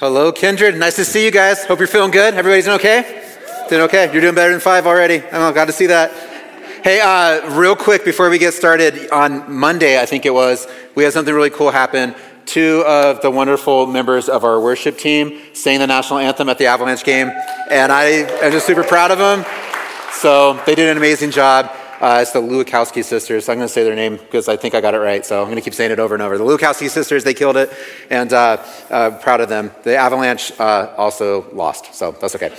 Hello, Kindred. Nice to see you guys. Hope you're feeling good. Everybody's doing okay? Doing okay? You're doing better than five already. I'm glad to see that. Hey, uh, real quick before we get started, on Monday, I think it was, we had something really cool happen. Two of the wonderful members of our worship team sang the national anthem at the Avalanche game, and I am just super proud of them. So they did an amazing job. Uh, it's the Lewikowski sisters. I'm going to say their name because I think I got it right. So I'm going to keep saying it over and over. The Lewikowski sisters, they killed it, and uh, uh, proud of them. The Avalanche uh, also lost, so that's okay.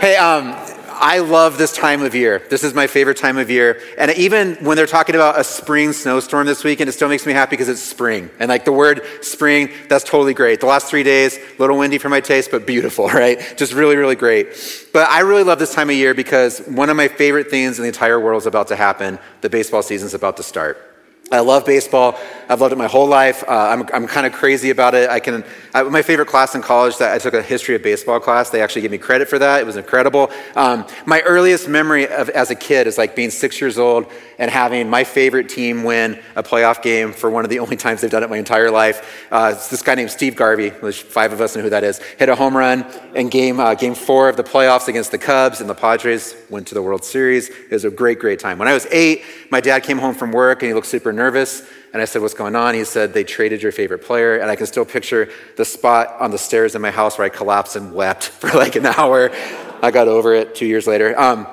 hey, um, I love this time of year. This is my favorite time of year. And even when they're talking about a spring snowstorm this weekend, it still makes me happy because it's spring. And like the word spring, that's totally great. The last three days, a little windy for my taste, but beautiful, right? Just really, really great. But I really love this time of year because one of my favorite things in the entire world is about to happen. The baseball season is about to start. I love baseball. I've loved it my whole life. Uh, I'm, I'm kind of crazy about it. I can, I, my favorite class in college, that I took a history of baseball class. They actually gave me credit for that. It was incredible. Um, my earliest memory of, as a kid is like being six years old and having my favorite team win a playoff game for one of the only times they've done it my entire life. Uh, it's this guy named Steve Garvey, which five of us know who that is, hit a home run in game, uh, game four of the playoffs against the Cubs, and the Padres went to the World Series. It was a great, great time. When I was eight, my dad came home from work and he looked super nervous. And I said, What's going on? He said, They traded your favorite player. And I can still picture the spot on the stairs in my house where I collapsed and wept for like an hour. I got over it two years later. Um,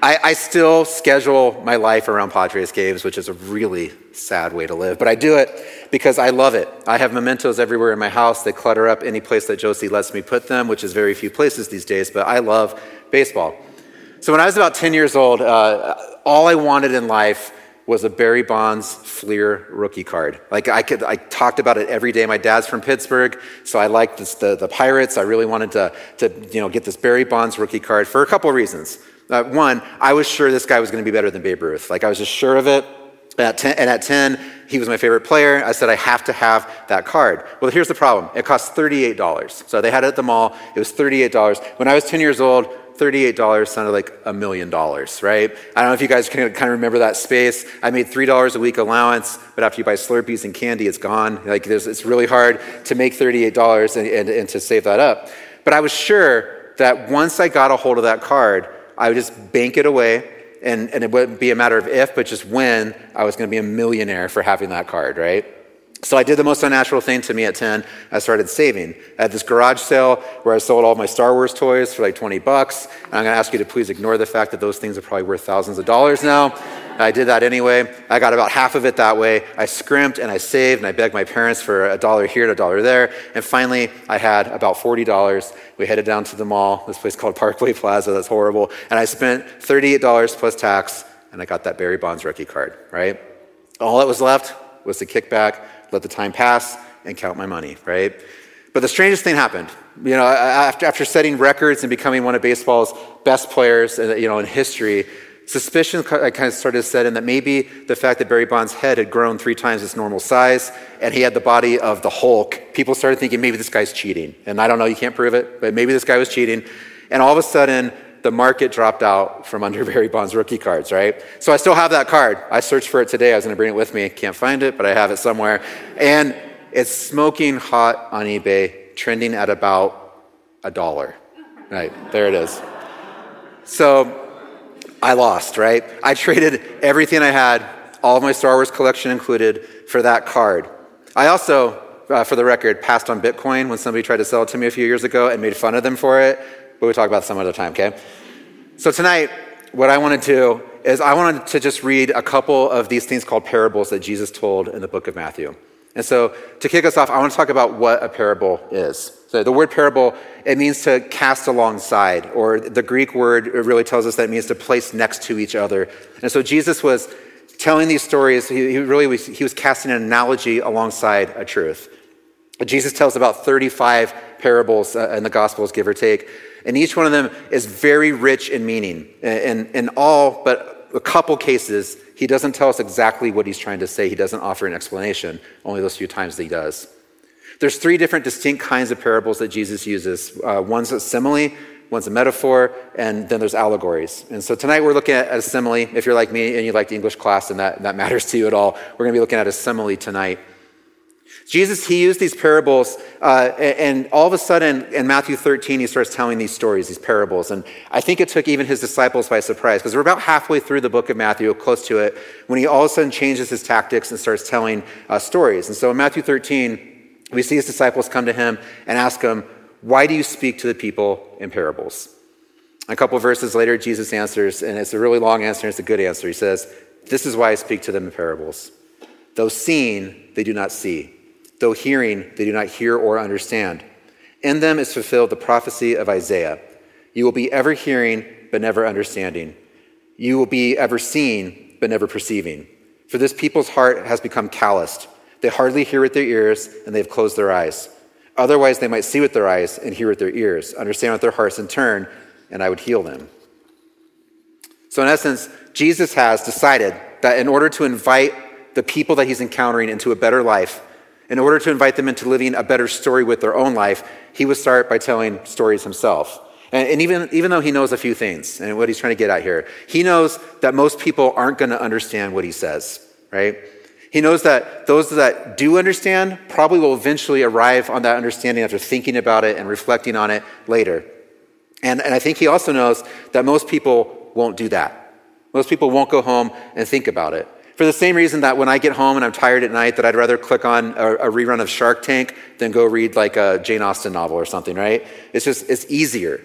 I, I, still schedule my life around Padres games, which is a really sad way to live, but I do it because I love it. I have mementos everywhere in my house. They clutter up any place that Josie lets me put them, which is very few places these days, but I love baseball. So when I was about 10 years old, uh, all I wanted in life was a Barry Bonds Fleer rookie card. Like I could, I talked about it every day. My dad's from Pittsburgh, so I liked this, the, the Pirates. I really wanted to, to, you know, get this Barry Bonds rookie card for a couple of reasons. Uh, one, I was sure this guy was going to be better than Babe Ruth. Like I was just sure of it. At 10, and at 10, he was my favorite player. I said, I have to have that card. Well, here's the problem. It cost $38. So they had it at the mall. It was $38. When I was 10 years old, $38 sounded like a million dollars, right? I don't know if you guys can kind of remember that space. I made $3 a week allowance, but after you buy Slurpees and candy, it's gone. Like, it's really hard to make $38 and, and, and to save that up. But I was sure that once I got a hold of that card, I would just bank it away, and, and it wouldn't be a matter of if, but just when I was going to be a millionaire for having that card, right? So I did the most unnatural thing to me at 10. I started saving. I had this garage sale where I sold all my Star Wars toys for like 20 bucks. And I'm going to ask you to please ignore the fact that those things are probably worth thousands of dollars now. I did that anyway. I got about half of it that way. I scrimped and I saved and I begged my parents for a dollar here and a dollar there. And finally, I had about $40. We headed down to the mall, this place called Parkway Plaza. That's horrible. And I spent $38 plus tax and I got that Barry Bonds rookie card, right? All that was left was the kickback let the time pass, and count my money, right? But the strangest thing happened. You know, after, after setting records and becoming one of baseball's best players, uh, you know, in history, suspicion kind of started to set in that maybe the fact that Barry Bonds' head had grown three times its normal size and he had the body of the Hulk, people started thinking maybe this guy's cheating. And I don't know, you can't prove it, but maybe this guy was cheating. And all of a sudden, the market dropped out from under Barry Bonds rookie cards, right? So I still have that card. I searched for it today. I was going to bring it with me. Can't find it, but I have it somewhere. And it's smoking hot on eBay, trending at about a dollar. Right, there it is. So I lost, right? I traded everything I had, all of my Star Wars collection included, for that card. I also, uh, for the record, passed on Bitcoin when somebody tried to sell it to me a few years ago and made fun of them for it but we'll talk about some other time, okay? So tonight, what I want to do is I wanted to just read a couple of these things called parables that Jesus told in the book of Matthew. And so to kick us off, I want to talk about what a parable is. So the word parable, it means to cast alongside, or the Greek word really tells us that it means to place next to each other. And so Jesus was telling these stories, he, he really was, he was casting an analogy alongside a truth. Jesus tells about 35 parables uh, in the Gospels, give or take. And each one of them is very rich in meaning. In, in all but a couple cases, he doesn't tell us exactly what he's trying to say. He doesn't offer an explanation, only those few times that he does. There's three different distinct kinds of parables that Jesus uses. Uh, one's a simile, one's a metaphor, and then there's allegories. And so tonight we're looking at a simile. If you're like me and you like the English class and that, that matters to you at all, we're going to be looking at a simile tonight. Jesus, he used these parables, uh, and all of a sudden in Matthew 13, he starts telling these stories, these parables. And I think it took even his disciples by surprise, because we're about halfway through the book of Matthew, close to it, when he all of a sudden changes his tactics and starts telling uh, stories. And so in Matthew 13, we see his disciples come to him and ask him, Why do you speak to the people in parables? A couple verses later, Jesus answers, and it's a really long answer, and it's a good answer. He says, This is why I speak to them in parables. Though seen, they do not see Though hearing, they do not hear or understand. In them is fulfilled the prophecy of Isaiah You will be ever hearing, but never understanding. You will be ever seeing, but never perceiving. For this people's heart has become calloused. They hardly hear with their ears, and they have closed their eyes. Otherwise, they might see with their eyes and hear with their ears, understand with their hearts, and turn, and I would heal them. So, in essence, Jesus has decided that in order to invite the people that he's encountering into a better life, in order to invite them into living a better story with their own life, he would start by telling stories himself. And, and even, even though he knows a few things and what he's trying to get at here, he knows that most people aren't going to understand what he says, right? He knows that those that do understand probably will eventually arrive on that understanding after thinking about it and reflecting on it later. And, and I think he also knows that most people won't do that. Most people won't go home and think about it. For the same reason that when I get home and I'm tired at night, that I'd rather click on a, a rerun of Shark Tank than go read like a Jane Austen novel or something, right? It's just, it's easier.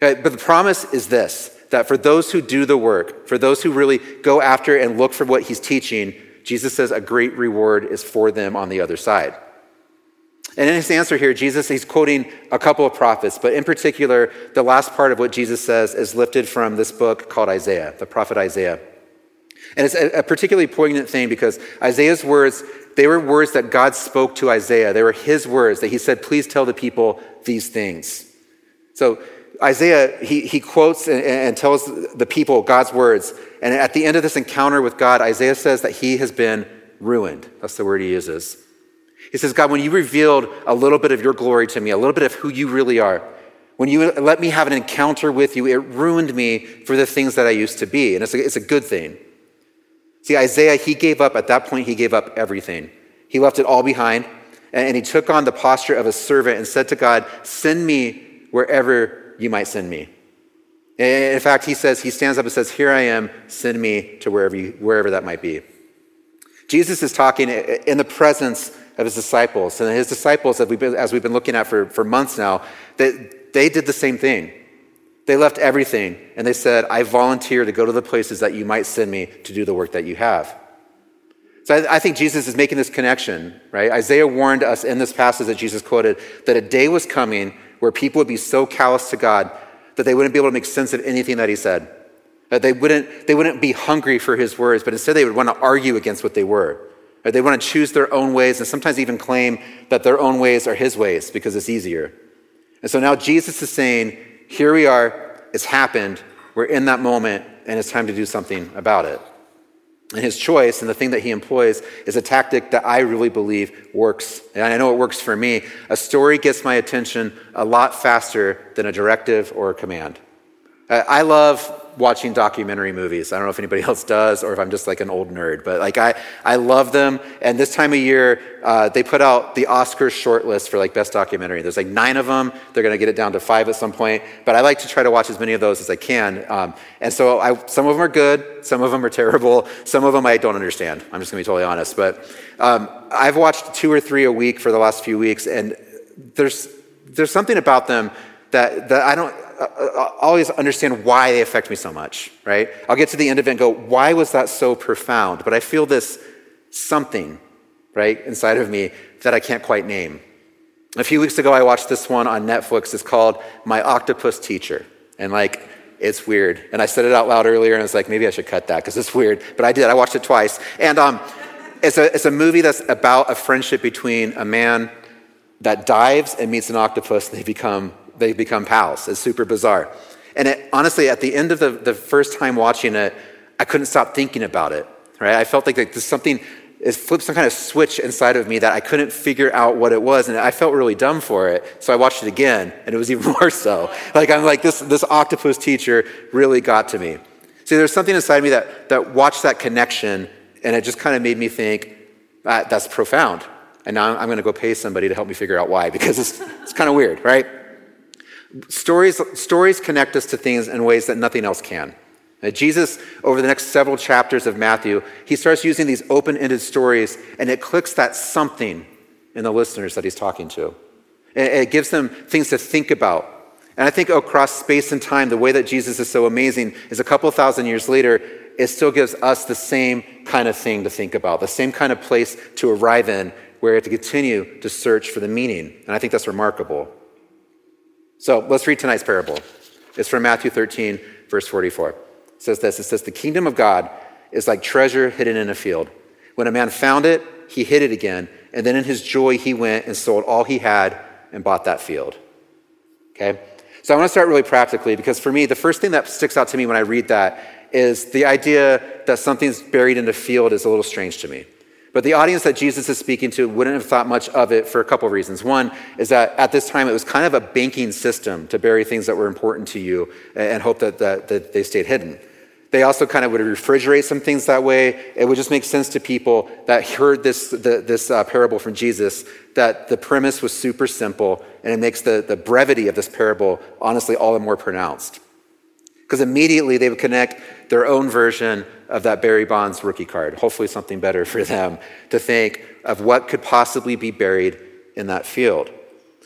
Okay, but the promise is this that for those who do the work, for those who really go after and look for what he's teaching, Jesus says a great reward is for them on the other side. And in his answer here, Jesus, he's quoting a couple of prophets, but in particular, the last part of what Jesus says is lifted from this book called Isaiah, the prophet Isaiah. And it's a, particularly poignant thing because Isaiah's words, they were words that God spoke to Isaiah. They were his words that he said, please tell the people these things. So Isaiah, he, he quotes and, and tells the people God's words. And at the end of this encounter with God, Isaiah says that he has been ruined. That's the word he uses. He says, God, when you revealed a little bit of your glory to me, a little bit of who you really are, when you let me have an encounter with you, it ruined me for the things that I used to be. And it's a, it's a good thing. See, Isaiah, he gave up, at that point, he gave up everything. He left it all behind, and he took on the posture of a servant and said to God, Send me wherever you might send me. In fact, he says, he stands up and says, Here I am, send me to wherever, you, wherever that might be. Jesus is talking in the presence of his disciples. And his disciples, as we've been, as we've been looking at for, for months now, that they did the same thing. They left everything and they said, I volunteer to go to the places that you might send me to do the work that you have. So I, I, think Jesus is making this connection, right? Isaiah warned us in this passage that Jesus quoted that a day was coming where people would be so callous to God that they wouldn't be able to make sense of anything that he said. That they wouldn't, they wouldn't be hungry for his words, but instead they would want to argue against what they were. They want to choose their own ways and sometimes even claim that their own ways are his ways because it's easier. And so now Jesus is saying, here we are, it's happened, we're in that moment, and it's time to do something about it. And his choice and the thing that he employs is a tactic that I really believe works. And I know it works for me. A story gets my attention a lot faster than a directive or a command. I love watching documentary movies. I don't know if anybody else does or if I'm just like an old nerd, but like I, I love them. And this time of year, uh, they put out the Oscars shortlist for like best documentary. There's like nine of them. They're going to get it down to five at some point. But I like to try to watch as many of those as I can. Um, and so I, some of them are good, some of them are terrible, some of them I don't understand. I'm just going to be totally honest. But um, I've watched two or three a week for the last few weeks, and there's there's something about them that, that I don't uh, uh, always understand why they affect me so much, right? I'll get to the end of it and go, why was that so profound? But I feel this something, right, inside of me that I can't quite name. A few weeks ago, I watched this one on Netflix. It's called My Octopus Teacher. And like, it's weird. And I said it out loud earlier, and I was like, maybe I should cut that because it's weird. But I did. I watched it twice. And um, it's, a, it's a movie that's about a friendship between a man that dives and meets an octopus, and they become they become pals. It's super bizarre. And it, honestly, at the end of the, the first time watching it, I couldn't stop thinking about it. Right? I felt like there's something, it flipped some kind of switch inside of me that I couldn't figure out what it was. And I felt really dumb for it. So I watched it again, and it was even more so. Like, I'm like, this, this octopus teacher really got to me. See, there's something inside me that, that watched that connection, and it just kind of made me think, ah, that's profound. and now I'm going to go pay somebody to help me figure out why because it's, it's kind of weird, right? Stories, stories connect us to things in ways that nothing else can. Now, Jesus, over the next several chapters of Matthew, he starts using these open ended stories, and it clicks that something in the listeners that he's talking to. It gives them things to think about. And I think across space and time, the way that Jesus is so amazing is a couple thousand years later, it still gives us the same kind of thing to think about, the same kind of place to arrive in where we have to continue to search for the meaning. And I think that's remarkable. So let's read tonight's parable. It's from Matthew 13, verse 44. It says this It says, The kingdom of God is like treasure hidden in a field. When a man found it, he hid it again, and then in his joy, he went and sold all he had and bought that field. Okay? So I want to start really practically because for me, the first thing that sticks out to me when I read that is the idea that something's buried in a field is a little strange to me. But the audience that Jesus is speaking to wouldn't have thought much of it for a couple of reasons. One is that at this time it was kind of a banking system to bury things that were important to you and hope that, that, that they stayed hidden. They also kind of would refrigerate some things that way. It would just make sense to people that heard this, the, this uh, parable from Jesus that the premise was super simple and it makes the, the brevity of this parable honestly all the more pronounced. Because immediately they would connect their own version of that Barry Bonds rookie card, hopefully something better for them, to think of what could possibly be buried in that field.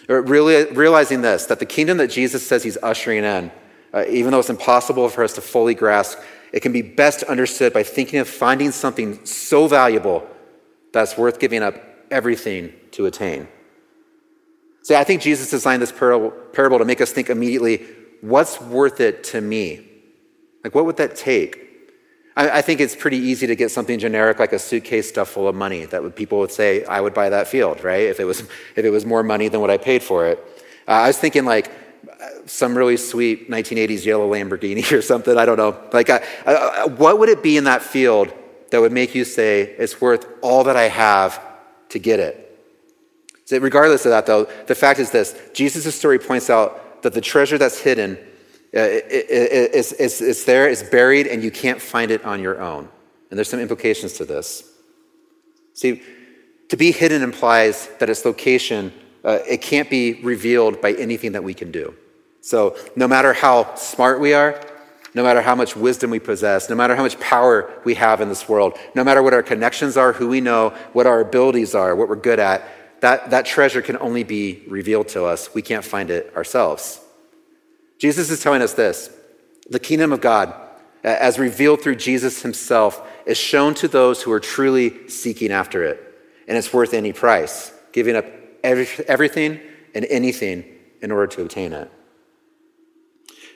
Or really realizing this, that the kingdom that Jesus says he's ushering in, uh, even though it's impossible for us to fully grasp, it can be best understood by thinking of finding something so valuable that's worth giving up everything to attain. See, I think Jesus designed this parable to make us think immediately what's worth it to me? Like, what would that take? I, I, think it's pretty easy to get something generic like a suitcase stuffed full of money that would, people would say, I would buy that field, right? If it was, if it was more money than what I paid for it. Uh, I was thinking like some really sweet 1980s yellow Lamborghini or something. I don't know. Like, what would it be in that field that would make you say it's worth all that I have to get it? So regardless of that, though, the fact is this Jesus' story points out that the treasure that's hidden is, is, is there, it's buried, and you can't find it on your own. And there's some implications to this. See, to be hidden implies that its location, uh, it can't be revealed by anything that we can do. So no matter how smart we are, no matter how much wisdom we possess, no matter how much power we have in this world, no matter what our connections are, who we know, what our abilities are, what we're good at, that, that treasure can only be revealed to us. We can't find it ourselves. Jesus is telling us this the kingdom of God, as revealed through Jesus himself, is shown to those who are truly seeking after it. And it's worth any price, giving up every, everything and anything in order to obtain it.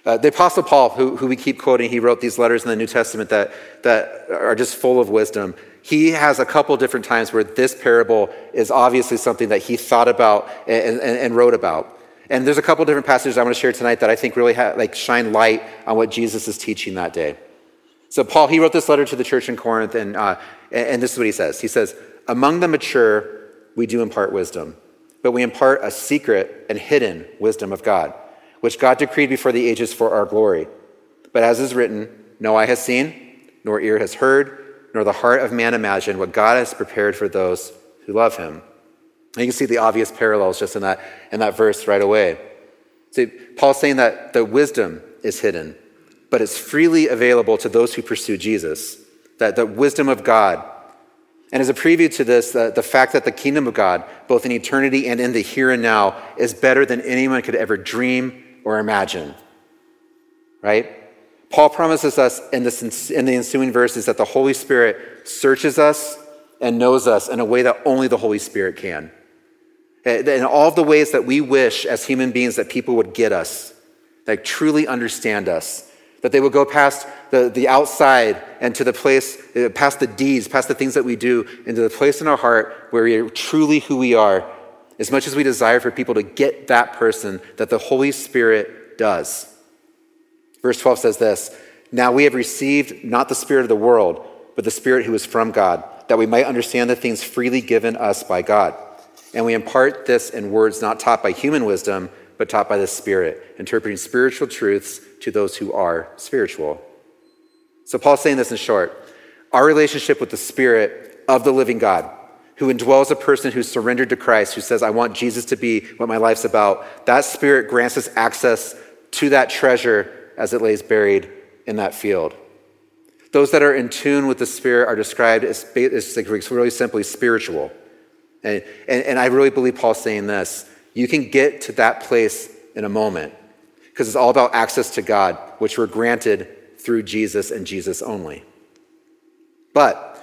Uh, the Apostle Paul, who, who we keep quoting, he wrote these letters in the New Testament that, that are just full of wisdom he has a couple different times where this parable is obviously something that he thought about and, and, and wrote about. And there's a couple different passages I want to share tonight that I think really ha- like shine light on what Jesus is teaching that day. So Paul, he wrote this letter to the church in Corinth, and, uh, and this is what he says. He says, Among the mature, we do impart wisdom, but we impart a secret and hidden wisdom of God, which God decreed before the ages for our glory. But as is written, no eye has seen, nor ear has heard, nor the heart of man imagined what God has prepared for those who love him. And you can see the obvious parallels just in that, in that verse right away. See, Paul's saying that the wisdom is hidden, but it's freely available to those who pursue Jesus. That the wisdom of God. And as a preview to this, the, the fact that the kingdom of God, both in eternity and in the here and now, is better than anyone could ever dream or imagine. Right? Paul promises us in, this, in the ensuing verses that the Holy Spirit searches us and knows us in a way that only the Holy Spirit can. In all the ways that we wish as human beings that people would get us, like truly understand us, that they would go past the, the outside and to the place, uh, past the deeds, past the things that we do, into the place in our heart where we are truly who we are, as much as we desire for people to get that person that the Holy Spirit does. Verse 12 says this Now we have received not the Spirit of the world, but the Spirit who is from God, that we might understand the things freely given us by God. And we impart this in words not taught by human wisdom, but taught by the Spirit, interpreting spiritual truths to those who are spiritual. So Paul's saying this in short our relationship with the Spirit of the living God, who indwells a person who's surrendered to Christ, who says, I want Jesus to be what my life's about, that spirit grants us access to that treasure as it lays buried in that field. Those that are in tune with the Spirit are described as, as really simply spiritual. And, and, and I really believe Paul's saying this. You can get to that place in a moment because it's all about access to God, which we're granted through Jesus and Jesus only. But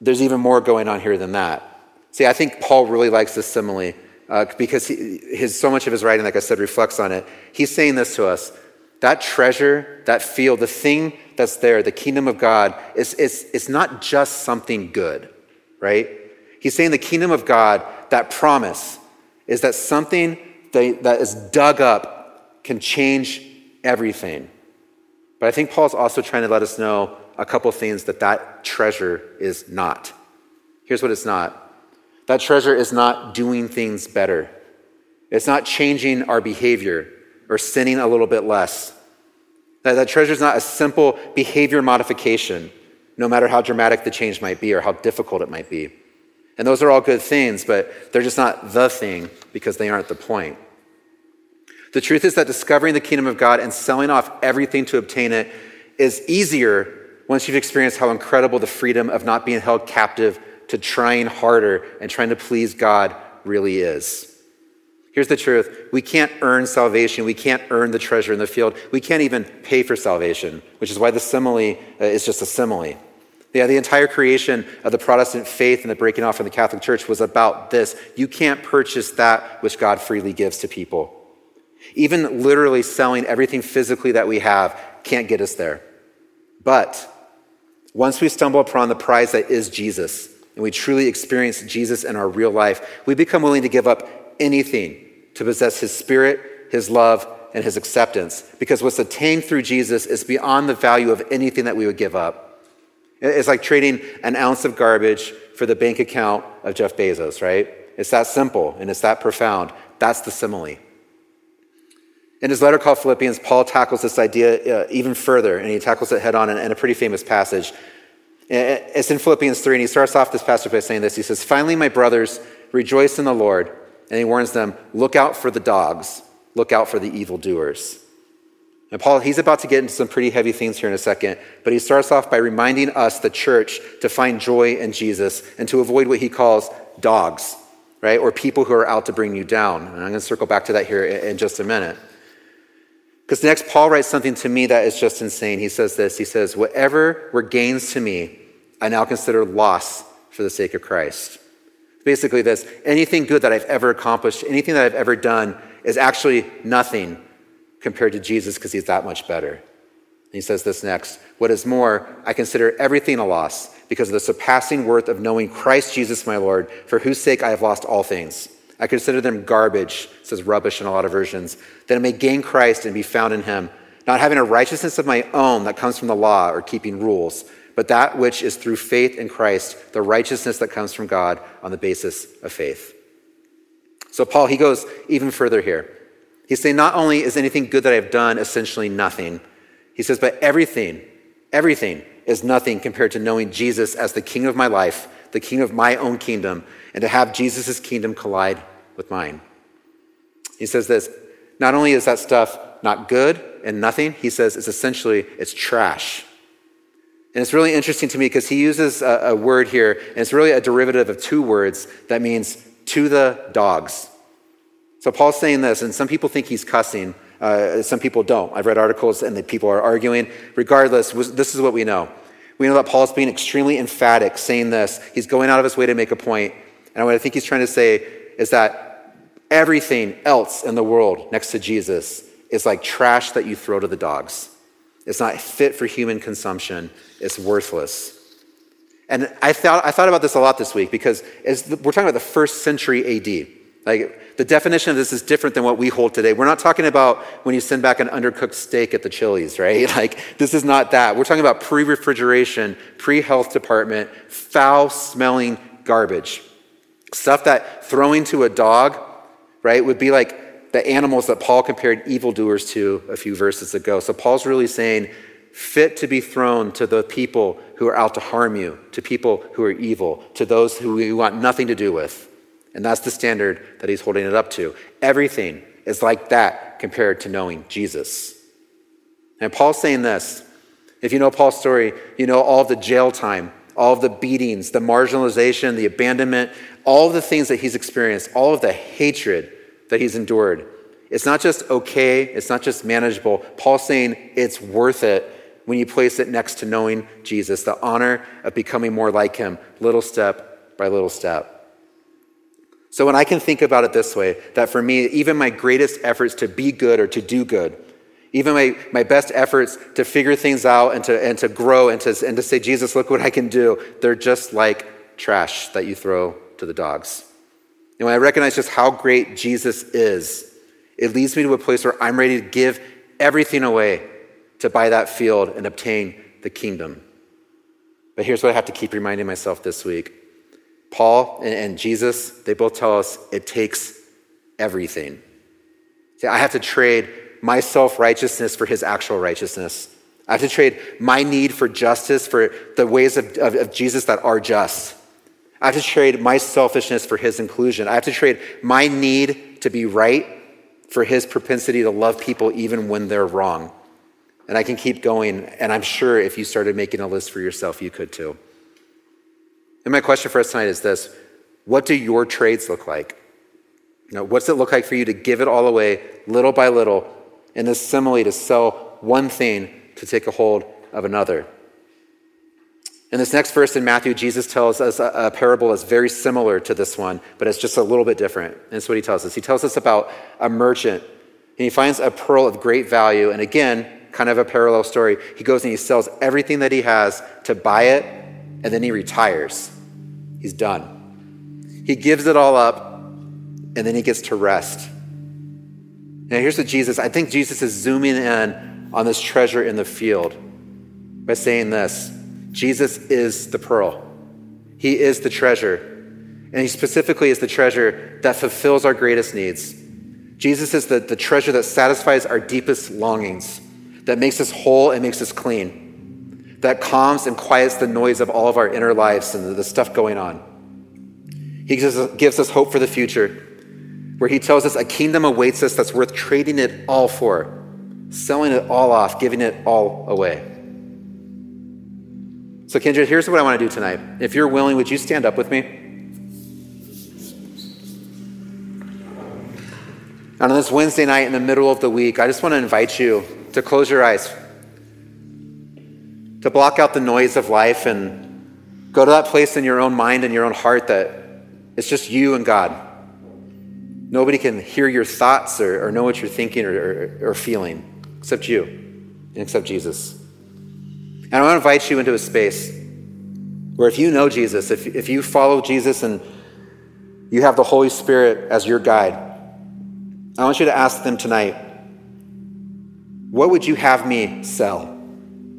there's even more going on here than that. See, I think Paul really likes this simile uh, because he, his, so much of his writing, like I said, reflects on it. He's saying this to us that treasure, that field, the thing that's there, the kingdom of God, is, is, is not just something good, right? He's saying the kingdom of God, that promise, is that something that, is dug up can change everything. But I think Paul's also trying to let us know a couple things that that treasure is not. Here's what it's not that treasure is not doing things better, it's not changing our behavior or sinning a little bit less. That, that treasure is not a simple behavior modification, no matter how dramatic the change might be or how difficult it might be. And those are all good things, but they're just not the thing because they aren't the point. The truth is that discovering the kingdom of God and selling off everything to obtain it is easier once you've experienced how incredible the freedom of not being held captive to trying harder and trying to please God really is. Here's the truth we can't earn salvation. We can't earn the treasure in the field. We can't even pay for salvation, which is why the simile uh, is just a simile. Yeah, the entire creation of the Protestant faith and the breaking off from the Catholic Church was about this. You can't purchase that which God freely gives to people. Even literally selling everything physically that we have can't get us there. But once we stumble upon the prize that is Jesus, and we truly experience Jesus in our real life, we become willing to give up anything to possess his spirit, his love, and his acceptance. Because what's attained through Jesus is beyond the value of anything that we would give up. It's like trading an ounce of garbage for the bank account of Jeff Bezos, right? It's that simple and it's that profound. That's the simile. In his letter called Philippians, Paul tackles this idea uh, even further, and he tackles it head on in, in a pretty famous passage. It's in Philippians 3, and he starts off this passage by saying this. He says, Finally, my brothers, rejoice in the Lord. And he warns them, look out for the dogs, look out for the evildoers. And Paul, he's about to get into some pretty heavy things here in a second, but he starts off by reminding us, the church, to find joy in Jesus and to avoid what he calls dogs, right? Or people who are out to bring you down. And I'm going to circle back to that here in just a minute. Because next, Paul writes something to me that is just insane. He says this He says, Whatever were gains to me, I now consider loss for the sake of Christ. Basically, this anything good that I've ever accomplished, anything that I've ever done, is actually nothing compared to Jesus because he's that much better. And he says this next What is more, I consider everything a loss because of the surpassing worth of knowing Christ Jesus my Lord, for whose sake I have lost all things. I consider them garbage, says rubbish in a lot of versions, that I may gain Christ and be found in him, not having a righteousness of my own that comes from the law or keeping rules but that which is through faith in Christ, the righteousness that comes from God on the basis of faith. So, Paul, he goes even further here. He's saying, not only is anything good that I've done essentially nothing, he says, but everything, everything is nothing compared to knowing Jesus as the king of my life, the king of my own kingdom, and to have Jesus' kingdom collide with mine. He says this not only is that stuff not good and nothing, he says it's essentially it's trash. And it's really interesting to me because he uses a, a, word here, and it's really a derivative of two words that means to the dogs. So Paul's saying this, and some people think he's cussing. Uh, some people don't. I've read articles and the people are arguing. Regardless, this is what we know. We know that Paul's being extremely emphatic, saying this. He's going out of his way to make a point. And what I think he's trying to say is that everything else in the world next to Jesus is like trash that you throw to the dogs. It's not fit for human consumption. It's worthless. And I thought, I thought about this a lot this week because we're talking about the first century AD. Like the definition of this is different than what we hold today. We're not talking about when you send back an undercooked steak at the Chili's, right? Like this is not that. We're talking about pre-refrigeration, pre-health department, foul-smelling garbage. Stuff that throwing to a dog, right, would be like the animals that Paul compared evildoers to a few verses ago. So Paul's really saying fit to be thrown to the people who are out to harm you, to people who are evil, to those who you want nothing to do with. And that's the standard that he's holding it up to. Everything is like that compared to knowing Jesus. And Paul's saying this. If you know Paul's story, you know all the jail time, all the beatings, the marginalization, the abandonment, all the things that he's experienced, all of the hatred that he's endured. It's not just okay, it's not just manageable. Paul's saying it's worth it when you place it next to knowing Jesus, the honor of becoming more like him, little step by little step. So when I can think about it this way, that for me, even my greatest efforts to be good or to do good, even my, my best efforts to figure things out and to, and to grow and to, and to say, Jesus, look what I can do, they're just like trash that you throw to the dogs. And when I recognize just how great Jesus is, it leads me to a place where I'm ready to give everything away to buy that field and obtain the kingdom. But here's what I have to keep reminding myself this week Paul and, Jesus, they both tell us it takes everything. See, I have to trade my self righteousness for his actual righteousness. I have to trade my need for justice for the ways of, of, of Jesus that are just. I have to trade my selfishness for his inclusion. I have to trade my need to be right for his propensity to love people even when they're wrong. And I can keep going. And I'm sure if you started making a list for yourself, you could too. And my question for us tonight is this What do your trades look like? You know, what's it look like for you to give it all away little by little in this simile to sell one thing to take a hold of another? In this next verse in Matthew, Jesus tells us a, a, parable that's very similar to this one, but it's just a little bit different. And that's what he tells us. He tells us about a merchant, and he finds a pearl of great value. And again, kind of a parallel story. He goes and he sells everything that he has to buy it, and then he retires. He's done. He gives it all up, and then he gets to rest. Now, here's what Jesus, I think Jesus is zooming in on this treasure in the field by saying this. Jesus is the pearl. He is the treasure. And he specifically is the treasure that fulfills our greatest needs. Jesus is the, the treasure that satisfies our deepest longings, that makes us whole and makes us clean, that calms and quiets the noise of all of our inner lives and the, stuff going on. He gives us, gives us hope for the future, where he tells us a kingdom awaits us that's worth trading it all for, selling it all off, giving it all away. So, Kindred, here's what I want to do tonight. If you're willing, would you stand up with me? And on this Wednesday night in the middle of the week, I just want to invite you to close your eyes, to block out the noise of life, and go to that place in your own mind and your own heart that it's just you and God. Nobody can hear your thoughts or, or know what you're thinking or, or, or feeling except you and except Jesus. And I want to invite you into a space where if you know Jesus, if, if you follow Jesus and you have the Holy Spirit as your guide, I want you to ask them tonight what would you have me sell?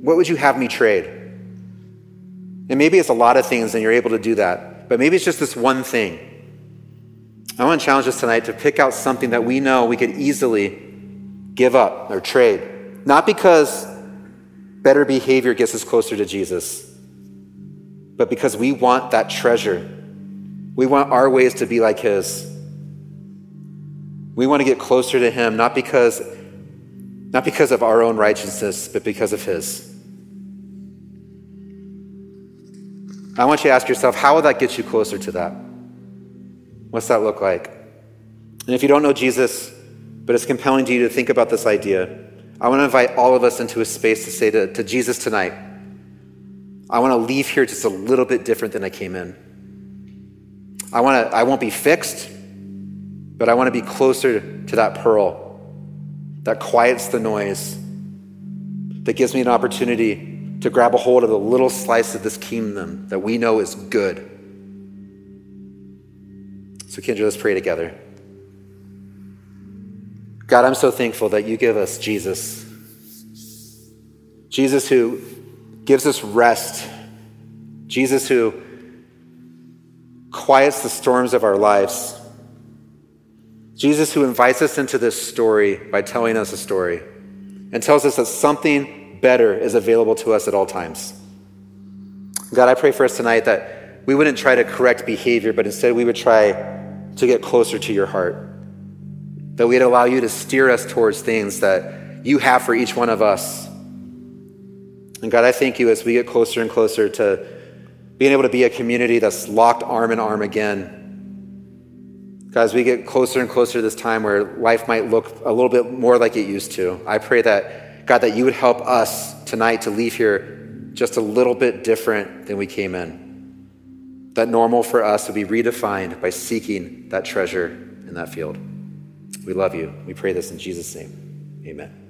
What would you have me trade? And maybe it's a lot of things and you're able to do that, but maybe it's just this one thing. I want to challenge us tonight to pick out something that we know we could easily give up or trade. Not because better behavior gets us closer to Jesus. But because we want that treasure, we want our ways to be like His. We want to get closer to Him, not because, not because of our own righteousness, but because of His. I want you to ask yourself, how will that get you closer to that? What's that look like? And if you don't know Jesus, but it's compelling to you to think about this idea, I want to invite all of us into a space to say to, to Jesus tonight, I want to leave here just a little bit different than I came in. I, want to, I won't be fixed, but I want to be closer to that pearl that quiets the noise, that gives me an opportunity to grab a hold of the little slice of this kingdom that we know is good. So, Kindred, let's pray together. God, I'm so thankful that you give us Jesus. Jesus who gives us rest. Jesus who quiets the storms of our lives. Jesus who invites us into this story by telling us a story and tells us that something better is available to us at all times. God, I pray for us tonight that we wouldn't try to correct behavior, but instead we would try to get closer to your heart. That we'd allow you to steer us towards things that you have for each one of us. And God, I thank you as we get closer and closer to being able to be a community that's locked arm in arm again. God, as we get closer and closer to this time where life might look a little bit more like it used to, I pray that, God, that you would help us tonight to leave here just a little bit different than we came in. That normal for us would be redefined by seeking that treasure in that field. We love you. We pray this in Jesus' name. Amen.